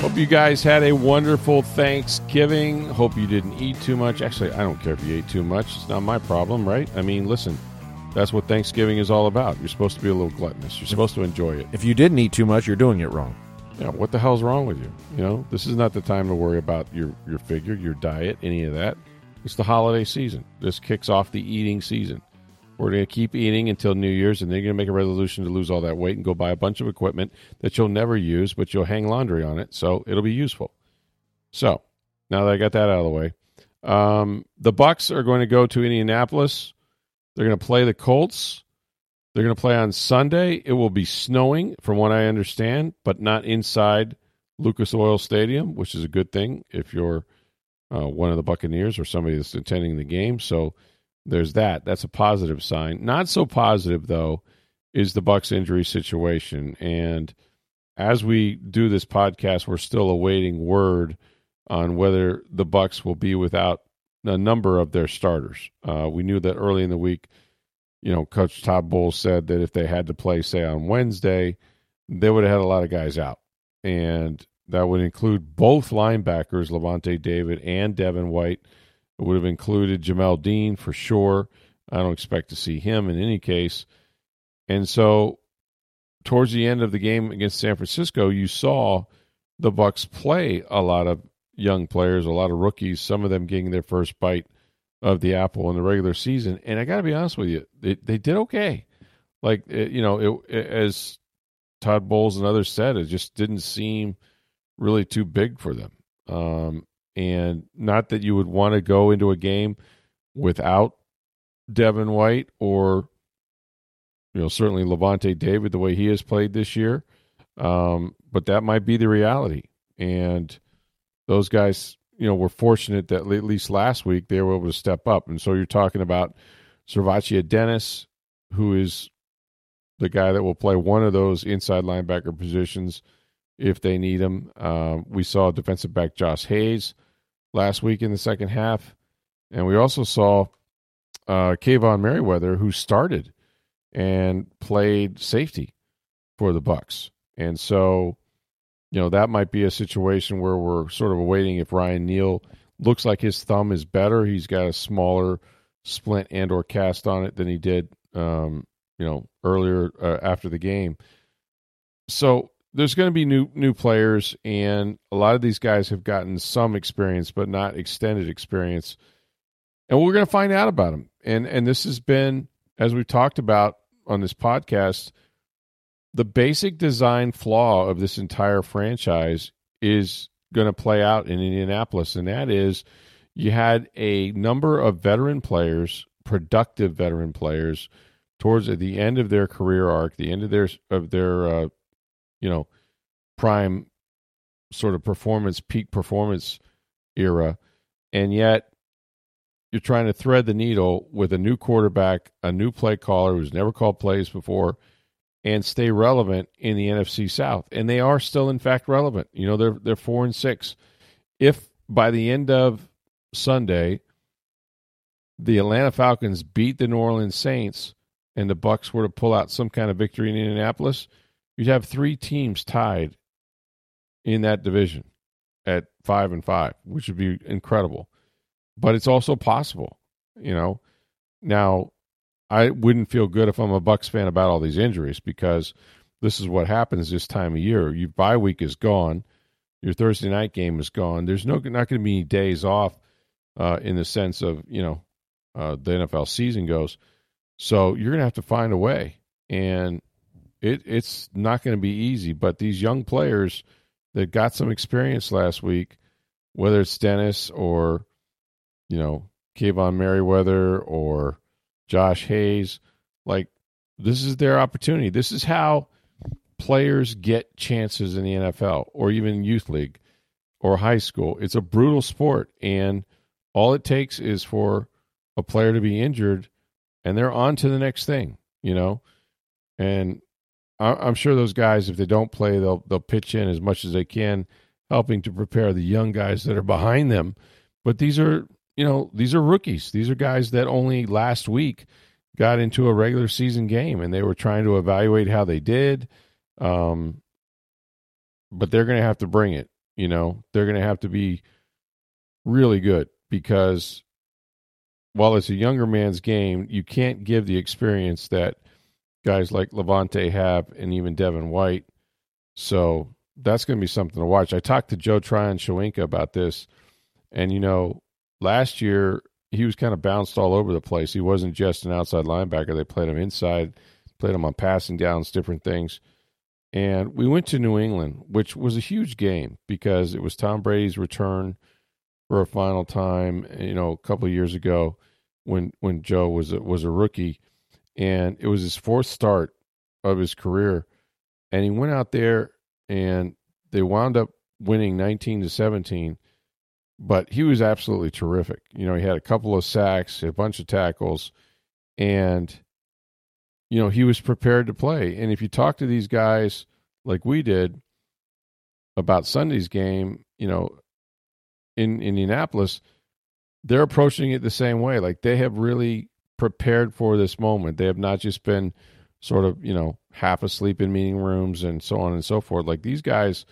Hope you guys had a wonderful Thanksgiving. Hope you didn't eat too much. Actually, I don't care if you ate too much. It's not my problem, right? I mean, listen, that's what Thanksgiving is all about. You're supposed to be a little gluttonous. You're supposed to enjoy it. If you didn't eat too much, you're doing it wrong. Yeah, what the hell's wrong with you? You know, this is not the time to worry about your your figure, your diet, any of that. It's the holiday season. This kicks off the eating season. We're going to keep eating until New Year's, and then you're going to make a resolution to lose all that weight and go buy a bunch of equipment that you'll never use, but you'll hang laundry on it, so it'll be useful. So now that I got that out of the way, um, the Bucks are going to go to Indianapolis. They're going to play the Colts. They're going to play on Sunday. It will be snowing, from what I understand, but not inside Lucas Oil Stadium, which is a good thing if you're uh, one of the Buccaneers or somebody that's attending the game. So there's that. That's a positive sign. Not so positive though is the Bucks injury situation. And as we do this podcast, we're still awaiting word on whether the Bucks will be without a number of their starters. Uh, we knew that early in the week. You know, Coach Todd Bowles said that if they had to play, say on Wednesday, they would have had a lot of guys out, and that would include both linebackers, Lavonte David and Devin White. It would have included Jamel Dean for sure. I don't expect to see him in any case. And so towards the end of the game against San Francisco, you saw the Bucks play a lot of young players, a lot of rookies, some of them getting their first bite of the apple in the regular season. And I got to be honest with you, they, they did okay. Like, it, you know, it, it, as Todd Bowles and others said, it just didn't seem really too big for them. Um, and not that you would want to go into a game without Devin White or, you know, certainly Lavonte David the way he has played this year. Um, but that might be the reality. And those guys, you know, were fortunate that at least last week they were able to step up. And so you're talking about SirVocea Dennis, who is the guy that will play one of those inside linebacker positions if they need him. Um, we saw defensive back Josh Hayes last week in the second half, and we also saw uh, Kaevon Merriweather, who started and played safety for the Bucks, and so you know that might be a situation where we're sort of awaiting if Ryan Neal looks like his thumb is better. He's got a smaller splint and or cast on it than he did, um, you know, earlier uh, after the game. So there's going to be new new players, and a lot of these guys have gotten some experience, but not extended experience. And we're going to find out about them. And and this has been, as we've talked about on this podcast, the basic design flaw of this entire franchise is going to play out in Indianapolis, and that is you had a number of veteran players, productive veteran players, towards the end of their career arc, the end of their of their uh, you know, prime sort of performance, peak performance era. And yet you're trying to thread the needle with a new quarterback, a new play caller who's never called plays before, and stay relevant in the NFC South. And they are still, in fact, relevant. You know, they're they're four and six. If by the end of Sunday the Atlanta Falcons beat the New Orleans Saints and the Bucks were to pull out some kind of victory in Indianapolis, you'd have three teams tied in that division at five and five, which would be incredible. But it's also possible, you know. Now, I wouldn't feel good if I'm a Bucks fan about all these injuries because this is what happens this time of year. Your bye week is gone, your Thursday night game is gone. There's no not going to be any days off uh, in the sense of you know uh, the NFL season goes. So you're going to have to find a way, and it it's not going to be easy. But these young players that got some experience last week, whether it's Dennis or you know Kaevon Merriweather or Josh Hayes, like this is their opportunity. This is how players get chances in the NFL or even youth league or high school. It's a brutal sport, and all it takes is for a player to be injured, and they're on to the next thing. You know, and I'm sure those guys, if they don't play, they'll they'll pitch in as much as they can, helping to prepare the young guys that are behind them. But these are, you know, these are rookies. These are guys that only last week got into a regular season game, and they were trying to evaluate how they did. Um, but they're going to have to bring it. You know, they're going to have to be really good because while it's a younger man's game, you can't give the experience that guys like Lavonte have and even Devin White. So that's going to be something to watch. I talked to Joe Tryon-Shoyinka about this, and you know, last year he was kind of bounced all over the place. He wasn't just an outside linebacker. They played him inside, played him on passing downs, different things. And we went to New England, which was a huge game because it was Tom Brady's return for a final time, you know, a couple years ago when when Joe was a, was a rookie, and it was his fourth start of his career, and he went out there and they wound up winning 19 to 17 but he was absolutely terrific you know he had a couple of sacks a bunch of tackles and you know, he was prepared to play. And if you talk to these guys like we did about Sunday's game, you know, in Indianapolis, they're approaching it the same way. Like they have really prepared for this moment. They have not just been sort of, you know, half asleep in meeting rooms and so on and so forth. Like these guys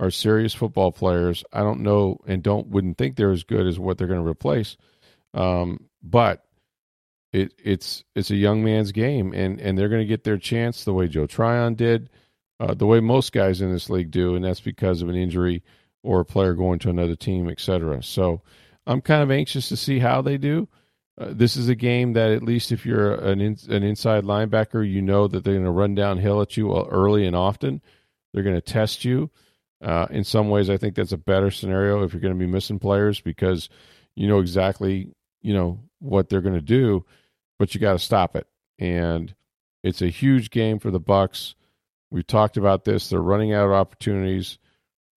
are serious football players. I don't know and don't wouldn't think they're as good as what they're going to replace. Um, but it it's it's a young man's game, and and they're going to get their chance the way Joe Tryon did, uh, the way most guys in this league do, and that's because of an injury or a player going to another team, etc. So I'm kind of anxious to see how they do. Uh, this is a game that at least if you're an in, an inside linebacker, you know that they're going to run downhill at you early and often. They're going to test you. Uh, in some ways, I think that's a better scenario if you're going to be missing players because you know exactly you know what they're going to do but you got to stop it. And it's a huge game for the Bucks. We've talked about this. They're running out of opportunities.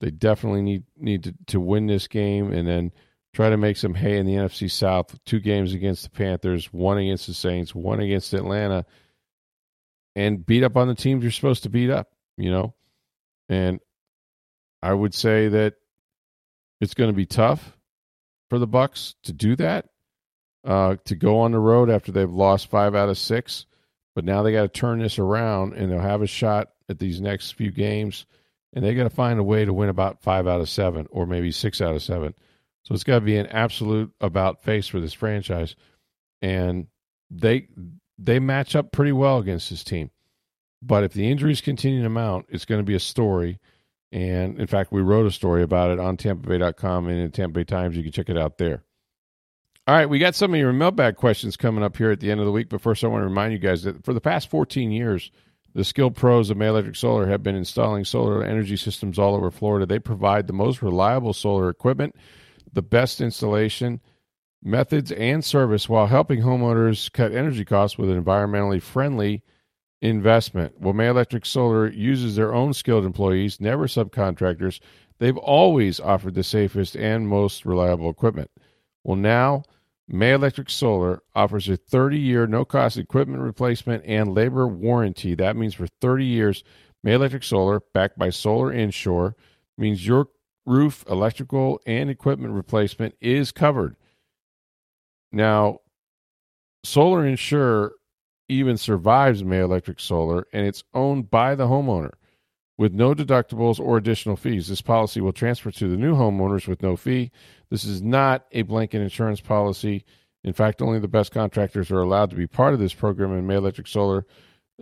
They definitely need need to, to win this game and then try to make some hay in the NFC South. Two games against the Panthers, one against the Saints, one against Atlanta, and beat up on the teams you're supposed to beat up. You know, and I would say that it's going to be tough for the Bucks to do that uh, to go on the road after they've lost five out of six. But now they got to turn this around, and they'll have a shot at these next few games, and they got to find a way to win about five out of seven, or maybe six out of seven. So it's got to be an absolute about face for this franchise, and they they match up pretty well against this team. But if the injuries continue to mount, it's going to be a story. And in fact, we wrote a story about it on TampaBay.com and in Tampa Bay Times. You can check it out there. All right, we got some of your mailbag questions coming up here at the end of the week. But first, I want to remind you guys that for the past 14 years, the skilled pros of May Electric Solar have been installing solar energy systems all over Florida. They provide the most reliable solar equipment, the best installation methods, and service while helping homeowners cut energy costs with an environmentally friendly investment. Well, May Electric Solar uses their own skilled employees, never subcontractors. They've always offered the safest and most reliable equipment. Well, now May Electric Solar offers a 30 year no cost equipment replacement and labor warranty. That means for 30 years, May Electric Solar, backed by Solar Insure, means your roof, electrical, and equipment replacement is covered. Now, Solar Insure even survives May Electric Solar, and it's owned by the homeowner with no deductibles or additional fees. This policy will transfer to the new homeowners with no fee. This is not a blanket insurance policy. In fact, only the best contractors are allowed to be part of this program, in May Electric Solar,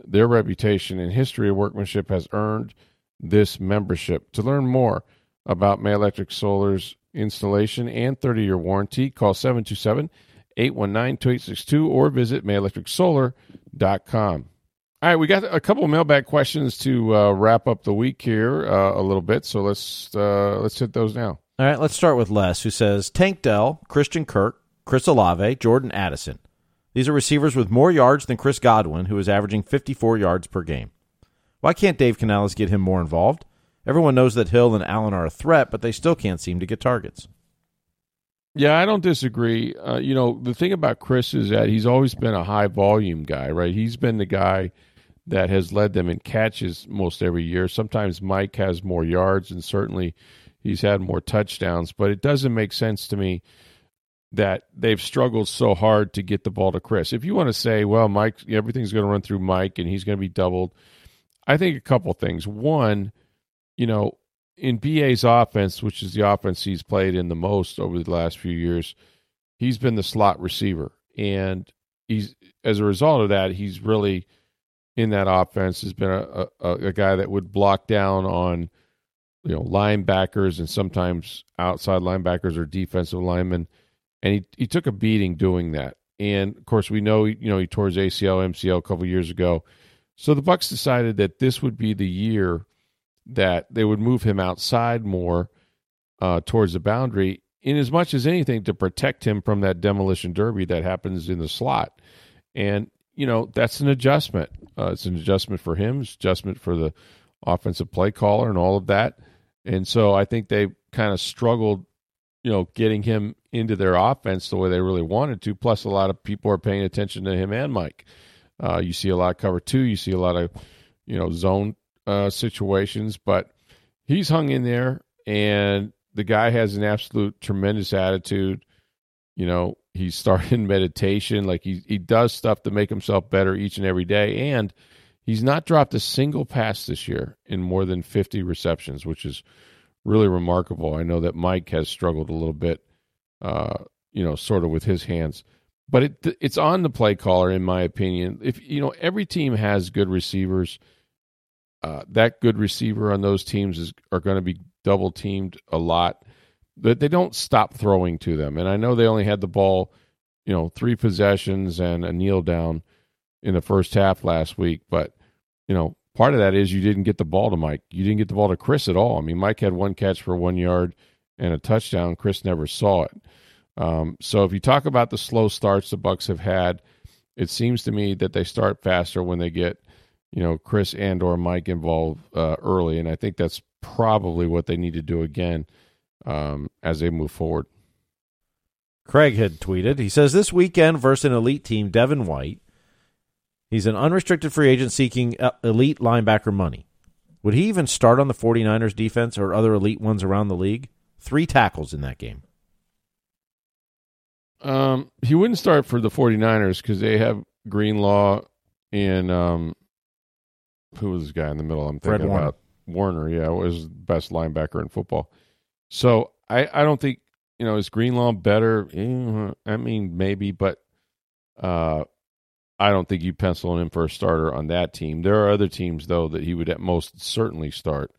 their reputation and history of workmanship has earned this membership. To learn more about May Electric Solar's installation and 30 year warranty, call 727 819 2862 or visit mayelectricsolar.com. All right, we got a couple mailbag questions to uh, wrap up the week here uh, a little bit, so let's uh, let's hit those now. All right, let's start with Les, who says Tank Dell, Christian Kirk, Chris Olave, Jordan Addison. These are receivers with more yards than Chris Godwin, who is averaging 54 yards per game. Why can't Dave Canales get him more involved? Everyone knows that Hill and Allen are a threat, but they still can't seem to get targets. Yeah, I don't disagree. Uh, you know, the thing about Chris is that he's always been a high volume guy, right? He's been the guy that has led them in catches most every year. Sometimes Mike has more yards, and certainly he's had more touchdowns, but it doesn't make sense to me that they've struggled so hard to get the ball to Chris. If you want to say, well, Mike, everything's going to run through Mike and he's going to be doubled, I think a couple things. One, you know, in BA's offense, which is the offense he's played in the most over the last few years, he's been the slot receiver. And he's, as a result of that, he's really in that offense has been a, a, a guy that would block down on, you know, linebackers and sometimes outside linebackers or defensive linemen. And he, he took a beating doing that. And of course, we know, you know, he tore his ACL, MCL a couple years ago. So the bucks decided that this would be the year that they would move him outside more uh, towards the boundary, in as much as anything to protect him from that demolition derby that happens in the slot. And you know that's an adjustment. Uh, it's an adjustment for him. It's adjustment for the offensive play caller and all of that. And so I think they kind of struggled, you know, getting him into their offense the way they really wanted to. Plus, a lot of people are paying attention to him and Mike. Uh, you see a lot of cover two. You see a lot of, you know, zone uh, situations, but he's hung in there, and the guy has an absolute tremendous attitude. You know, he's starting meditation. Like he he does stuff to make himself better each and every day, and he's not dropped a single pass this year in more than fifty receptions, which is really remarkable. I know that Mike has struggled a little bit, uh, you know, sort of with his hands, but it it's on the play caller, in my opinion. If you know, every team has good receivers uh, that good receiver on those teams is are going to be double teamed a lot. But they don't stop throwing to them. And I know they only had the ball, you know, three possessions and a kneel down in the first half last week. But, you know, part of that is you didn't get the ball to Mike. You didn't get the ball to Chris at all. I mean, Mike had one catch for one yard and a touchdown. Chris never saw it. Um, so if you talk about the slow starts the Bucks have had, it seems to me that they start faster when they get you know Chris and or Mike involved uh, early, and I think that's probably what they need to do again um, as they move forward. Craig had tweeted. He says this weekend versus an elite team, Devin White. He's an unrestricted free agent seeking uh, elite linebacker money. Would he even start on the 49ers defense or other elite ones around the league? Three tackles in that game. Um, he wouldn't start for the 49ers because they have Greenlaw and um, who was the guy in the middle? I'm thinking Warner. about Warner. Yeah, was best linebacker in football. So I, I don't think you know is Greenlaw better. Eh, I mean maybe, but uh, I don't think you pencil him for a starter on that team. There are other teams though that he would at most certainly start.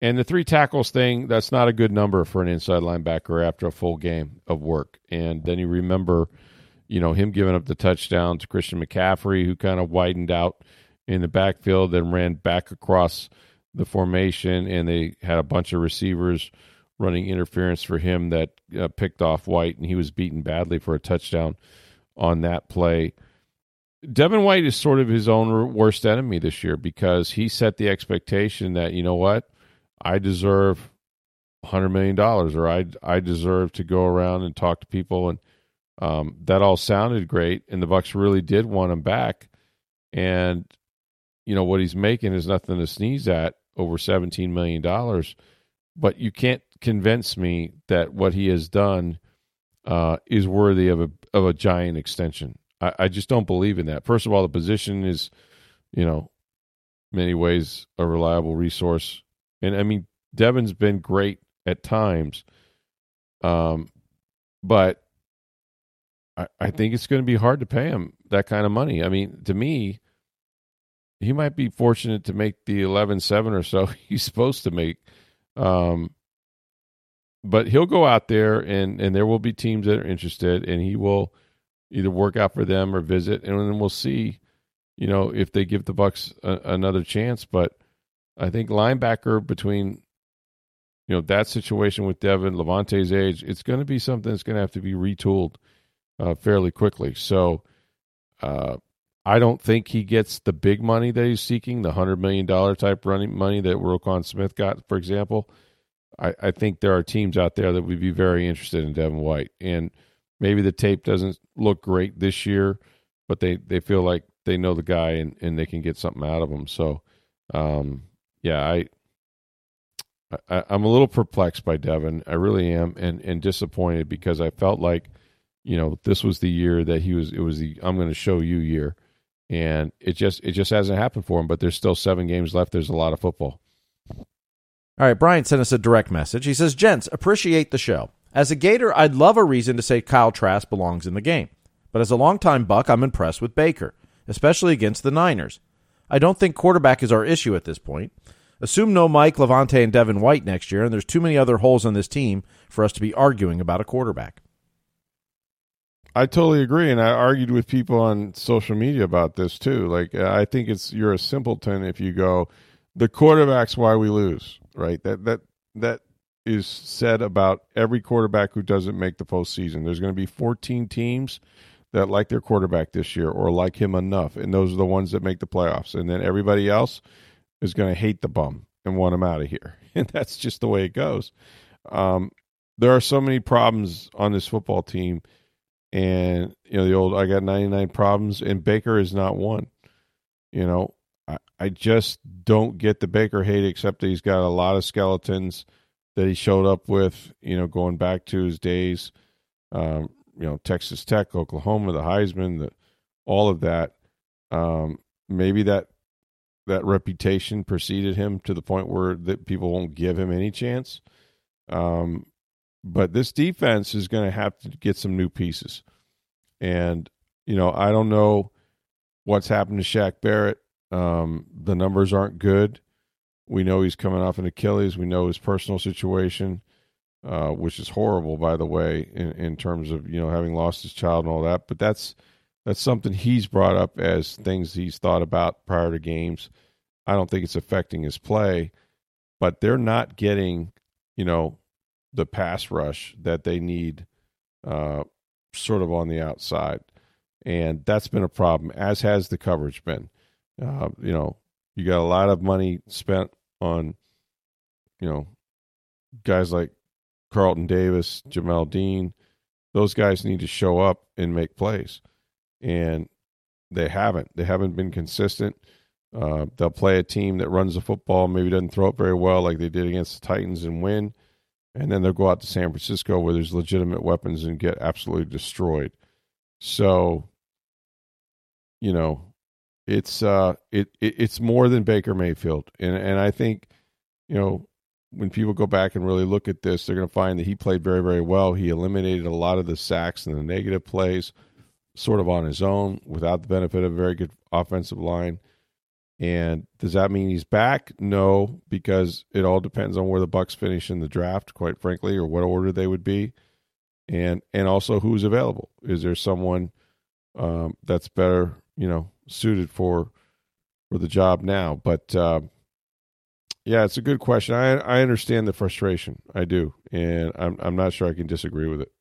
And the three tackles thing, that's not a good number for an inside linebacker after a full game of work. And then you remember, you know, him giving up the touchdown to Christian McCaffrey, who kind of widened out in the backfield, then ran back across the formation, and they had a bunch of receivers running interference for him that uh, picked off White, and he was beaten badly for a touchdown on that play. Devin White is sort of his own worst enemy this year because he set the expectation that you know what, I deserve hundred million dollars, or I I deserve to go around and talk to people, and um, that all sounded great, and the Bucks really did want him back, and you know what he's making is nothing to sneeze at over 17 million dollars. But you can't convince me that what he has done uh, is worthy of a of a giant extension. I, I, just don't believe in that. First of all the position is you know many ways a reliable resource. And i mean devin's been great at times. Um but I, I think it's going to be hard to pay him that kind of money. I mean to me he might be fortunate to make the 11-7 or so he's supposed to make. Um, but he'll go out there and and there will be teams that are interested and he will either work out for them or visit and then we'll see you know if they give the Bucks a, another chance but i think linebacker between you know that situation with devin lavonte's age it's going to be something that's going to have to be retooled uh, fairly quickly so Uh, I don't think he gets the big money that he's seeking, the hundred million dollar type running money that Roquan Smith got, for example. I, I think there are teams out there that would be very interested in Devin White, and maybe the tape doesn't look great this year, but they, they feel like they know the guy and, and they can get something out of him. So, um, yeah, I, I I'm a little perplexed by Devin. I really am, and and disappointed because I felt like, you know, this was the year that he was. It was the I'm going to show you year and it just it just hasn't happened for him. But there's still seven games left. There's a lot of football. All right, Brian sent us a direct message. He says, "Gents, appreciate the show. As a Gator, I'd love a reason to say Kyle Trask belongs in the game, but as a longtime Buck, I'm impressed with Baker, especially against the Niners. I don't think quarterback is our issue at this point." Assume no Mike, Lavonte and Devin White next year, and there's too many other holes on this team for us to be arguing about a quarterback. I totally agree, and I argued with people on social media about this too. Like, I think it's you're a simpleton if you go, the quarterback's why we lose, right? That that that is said about every quarterback who doesn't make the postseason. There's going to be 14 teams that like their quarterback this year or like him enough, and those are the ones that make the playoffs. And then everybody else is going to hate the bum and want him out of here, and that's just the way it goes. Um, there are so many problems on this football team and you know the old I got 99 problems and Baker is not one. You know, I, I just don't get the Baker hate except that he's got a lot of skeletons that he showed up with, you know, going back to his days um, you know, Texas Tech, Oklahoma, the Heisman, the all of that um, maybe that that reputation preceded him to the point where that people won't give him any chance. Um, but this defense is going to have to get some new pieces. And, you know, I don't know what's happened to Shaq Barrett. Um, the numbers aren't good. We know he's coming off an Achilles. We know his personal situation, uh, which is horrible, by the way, in, in terms of you know having lost his child and all that. But that's that's something he's brought up as things he's thought about prior to games. I don't think it's affecting his play, but they're not getting, you know, the pass rush that they need uh, sort of on the outside. And that's been a problem, as has the coverage been. Uh, you know, you got a lot of money spent on, you know, guys like Carlton Davis, Jamel Dean. Those guys need to show up and make plays. And they haven't. They haven't been consistent. Uh, they'll play a team that runs the football, maybe doesn't throw it very well like they did against the Titans and win and then they'll go out to San Francisco where there's legitimate weapons and get absolutely destroyed. So, you know, it's uh, it, it it's more than Baker Mayfield, and and I think, you know, when people go back and really look at this, they're going to find that he played very very well. He eliminated a lot of the sacks and the negative plays, sort of on his own, without the benefit of a very good offensive line. And does that mean he's back? No, because it all depends on where the Bucks finish in the draft, quite frankly, or what order they would be, and and also who's available. Is there someone um, that's better, you know, suited for for the job now? But uh, yeah, it's a good question. I I understand the frustration. I do, and I'm I'm not sure I can disagree with it.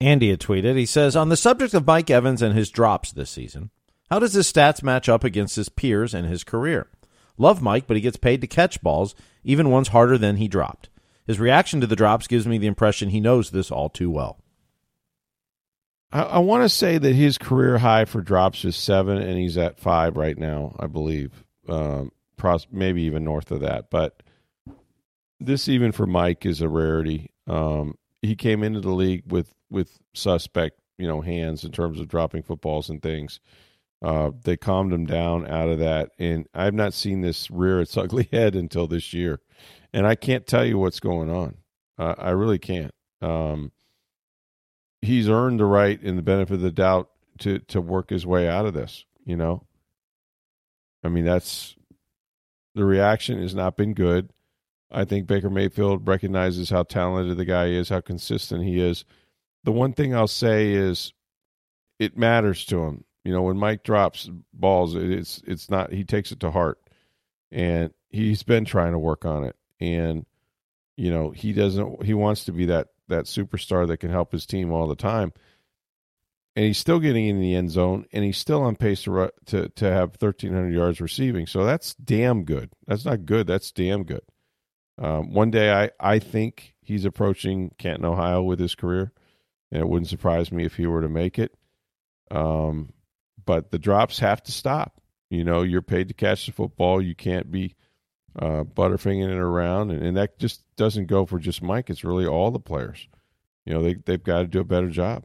Andy had tweeted. He says on the subject of Mike Evans and his drops this season. How does his stats match up against his peers and his career? Love Mike, but he gets paid to catch balls, even ones harder than he dropped. His reaction to the drops gives me the impression he knows this all too well. I, I want to say that his career high for drops is seven, and he's at five right now, I believe. Um, maybe even north of that. But this, even for Mike, is a rarity. Um, he came into the league with with suspect, you know, hands in terms of dropping footballs and things. Uh, they calmed him down out of that, and I've not seen this rear its ugly head until this year, and I can't tell you what's going on. Uh, I really can't. Um, he's earned the right and the benefit of the doubt to to work his way out of this. You know, I mean that's the reaction has not been good. I think Baker Mayfield recognizes how talented the guy is, how consistent he is. The one thing I'll say is it matters to him. You know, when Mike drops balls, it's it's not he takes it to heart, and he's been trying to work on it. And you know, he doesn't. He wants to be that that superstar that can help his team all the time. and he's still getting in the end zone, and he's still on pace to to to have 1,300 yards receiving. So that's damn good. That's not good. That's damn good. Um, one day, I I think he's approaching Canton, Ohio, with his career, and it wouldn't surprise me if he were to make it. Um, but the drops have to stop. You know, you're paid to catch the football. You can't be uh, butterfingering it around, and, and that just doesn't go for just Mike. It's really all the players. You know, they they've got to do a better job.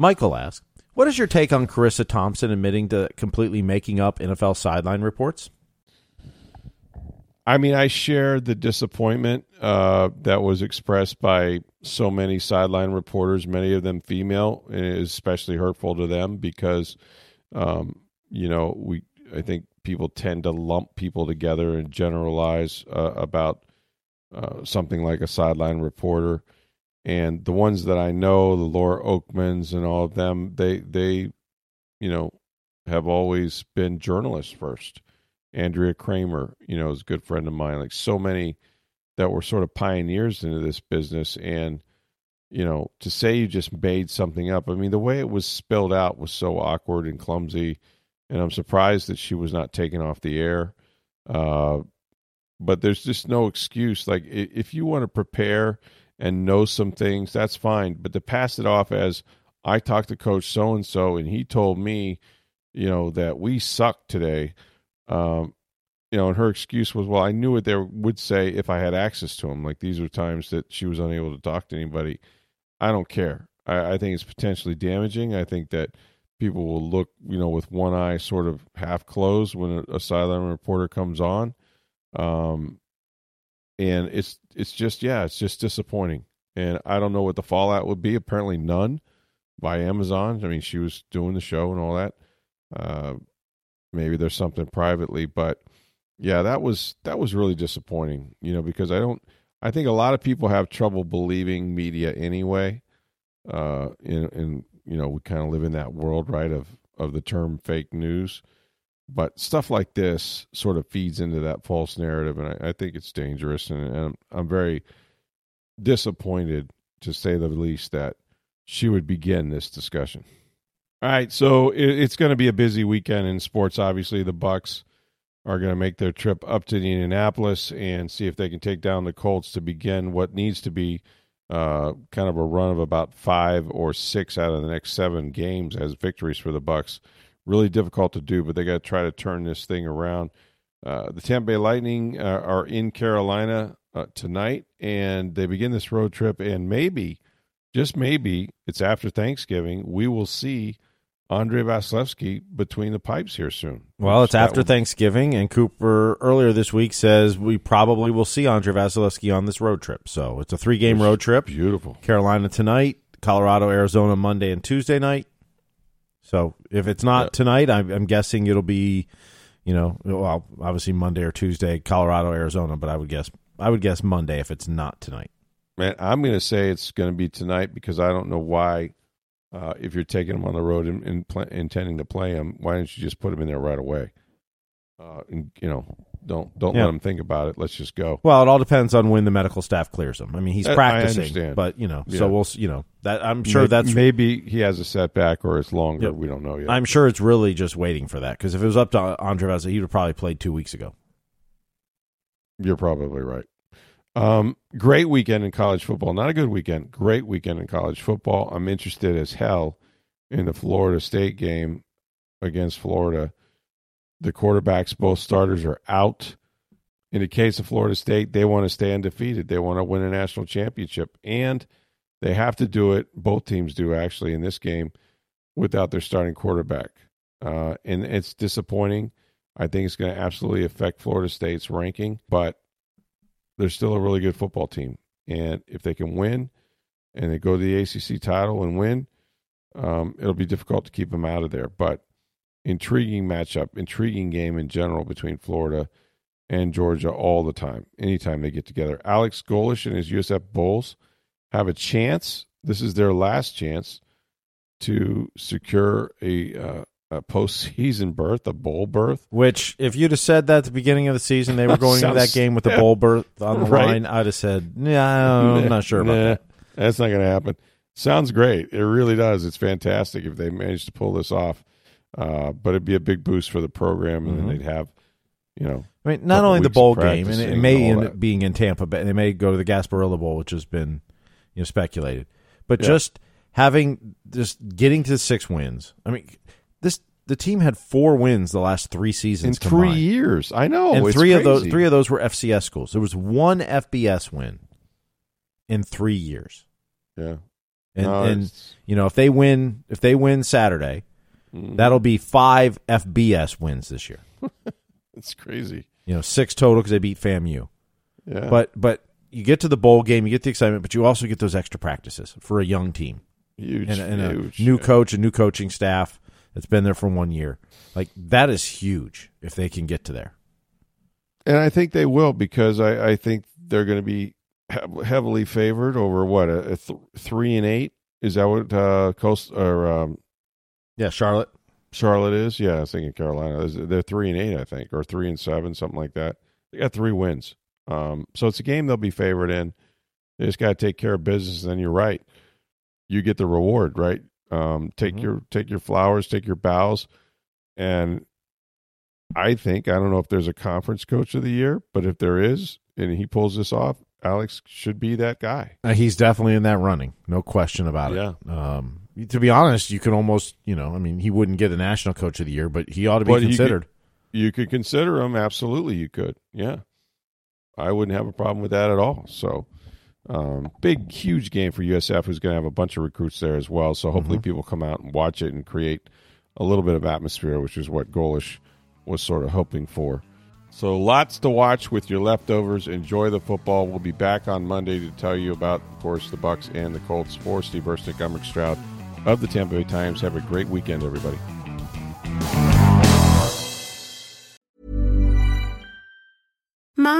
Michael asks, "What is your take on Charissa Thompson admitting to completely making up NFL sideline reports?" I mean, I share the disappointment uh, that was expressed by so many sideline reporters, many of them female, and it is especially hurtful to them because, um, you know, we I think people tend to lump people together and generalize uh, about uh, something like a sideline reporter. And the ones that I know, the Laura Okmins and all of them, they they, you know, have always been journalists first Andrea Kremer, you know, is a good friend of mine. Like so many that were sort of pioneers into this business. And, you know, to say you just made something up, I mean, the way it was spelled out was so awkward and clumsy. And I'm surprised that she was not taken off the air. Uh, but there's just no excuse. Like, if you want to prepare and know some things, that's fine. But to pass it off as I talked to Coach so and so and he told me, you know, that we suck today um, you know, and her excuse was, well, I knew what they would say if I had access to them. Like these were times that she was unable to talk to anybody. I don't care. I, I think it's potentially damaging. I think that people will look, you know, with one eye sort of half closed when a, a sideline reporter comes on. Um, and it's it's just yeah, it's just disappointing. And I don't know what the fallout would be. Apparently, none by Amazon. I mean, she was doing the show and all that. Uh, maybe there's something privately but yeah that was that was really disappointing you know because i don't i think a lot of people have trouble believing media anyway uh and you know we kind of live in that world right of of the term fake news but stuff like this sort of feeds into that false narrative and i, I think it's dangerous and, and I'm, I'm very disappointed to say the least that she would begin this discussion all right, so it, it's going to be a busy weekend in sports. Obviously, the Bucks are going to make their trip up to Indianapolis and see if they can take down the Colts to begin what needs to be uh, kind of a run of about five or six out of the next seven games as victories for the Bucks. Really difficult to do, but they got to try to turn this thing around. Uh, the Tampa Bay Lightning uh, are in Carolina uh, tonight, and they begin this road trip. And maybe, just maybe, it's after Thanksgiving. We will see Andrei Vasilevskiy between the pipes here soon. Well, it's after Thanksgiving, and Cooper earlier this week says we probably will see Andrei Vasilevskiy on this road trip. So it's a three game road trip. Beautiful. Carolina tonight, Colorado, Arizona Monday and Tuesday night. So if it's not yeah. tonight, I'm, I'm, guessing it'll be, you know, well, obviously Monday or Tuesday, Colorado, Arizona. But I would guess I would guess Monday if it's not tonight. Man, I'm going to say it's going to be tonight because I don't know why uh, if you're taking them on the road and, and pl- intending to play them, why don't you just put them in there right away? Uh, and you know, don't don't yeah. let him think about it. Let's just go. Well, it all depends on when the medical staff clears him. I mean, he's practicing, but you know, yeah. so we'll you know that I'm sure maybe, that's maybe he has a setback or it's longer. Yep. We don't know yet. I'm sure it's really just waiting for that because if it was up to Andre Vazza, he would have probably played two weeks ago. You're probably right. Um, great weekend in college football. Not a good weekend. Great weekend in college football. I'm interested as hell in the Florida State game against Florida. The quarterbacks, both starters, are out. In the case of Florida State, they want to stay undefeated. They want to win a national championship. And they have to do it, both teams do actually, in this game, without their starting quarterback. Uh, and it's disappointing. I think it's going to absolutely affect Florida State's ranking, but they're still a really good football team. And if they can win and they go to the ACC title and win, um, it'll be difficult to keep them out of there. But intriguing matchup, intriguing game in general between Florida and Georgia all the time, anytime they get together. Alex Golesh and his USF Bulls have a chance. This is their last chance to secure a, uh, a postseason berth, a bowl berth. Which, if you'd have said that at the beginning of the season, they were going to that game with a bowl berth on the right. line, I'd have said, "Yeah, I'm not sure about nah, that." That's not going to happen. Sounds great. It really does. It's fantastic if they manage to pull this off. Uh, but it'd be a big boost for the program, and mm-hmm. then they'd have, you know, I mean, not only the bowl game, and it may end up being in Tampa but They may go to the Gasparilla Bowl, which has been, you know, speculated. But yeah. just having just getting to six wins. I mean, this the team had four wins the last three seasons in combined. three years. I know, and three crazy. of those three of those were FCS schools. There was one FBS win in three years. Yeah, and no, and you know if they win if they win Saturday, mm. that'll be five FBS wins this year. it's crazy. You know, six total because they beat FAMU. Yeah, but but you get to the bowl game, you get the excitement, but you also get those extra practices for a young team. Huge, and, and huge, a new yeah. coach, a new coaching staff that's been there for one year. Like that is huge if they can get to there. And I think they will because I, I think they're going to be heavily favored over what a, a th- three and eight. Is that what uh, Coast or um, yeah Charlotte? Charlotte is yeah. I was thinking Carolina. They're three and eight, I think, or three and seven, something like that. They got three wins. Um, so it's a game they'll be favored in. They just got to take care of business. And then you're right you get the reward, right? Um, take mm-hmm. your take your flowers, take your bows, and I think I don't know if there's a conference coach of the year, but if there is, and he pulls this off, Alex should be that guy. Uh, he's definitely in that running, no question about yeah. it. Um, to be honest, you could almost, you know, I mean, he wouldn't get the national coach of the year, but he ought to be but considered. You could, you could consider him, absolutely. You could, yeah. I wouldn't have a problem with that at all. So, um, big, huge game for USF, who's going to have a bunch of recruits there as well. So hopefully mm-hmm. people come out and watch it and create a little bit of atmosphere, which is what Golesh was sort of hoping for. So lots to watch with your leftovers. Enjoy the football. We'll be back on Monday to tell you about, of course, the Bucks and the Colts. For Steve Versnick, I'm Rick Stroud of the Tampa Bay Times. Have a great weekend, everybody. Mom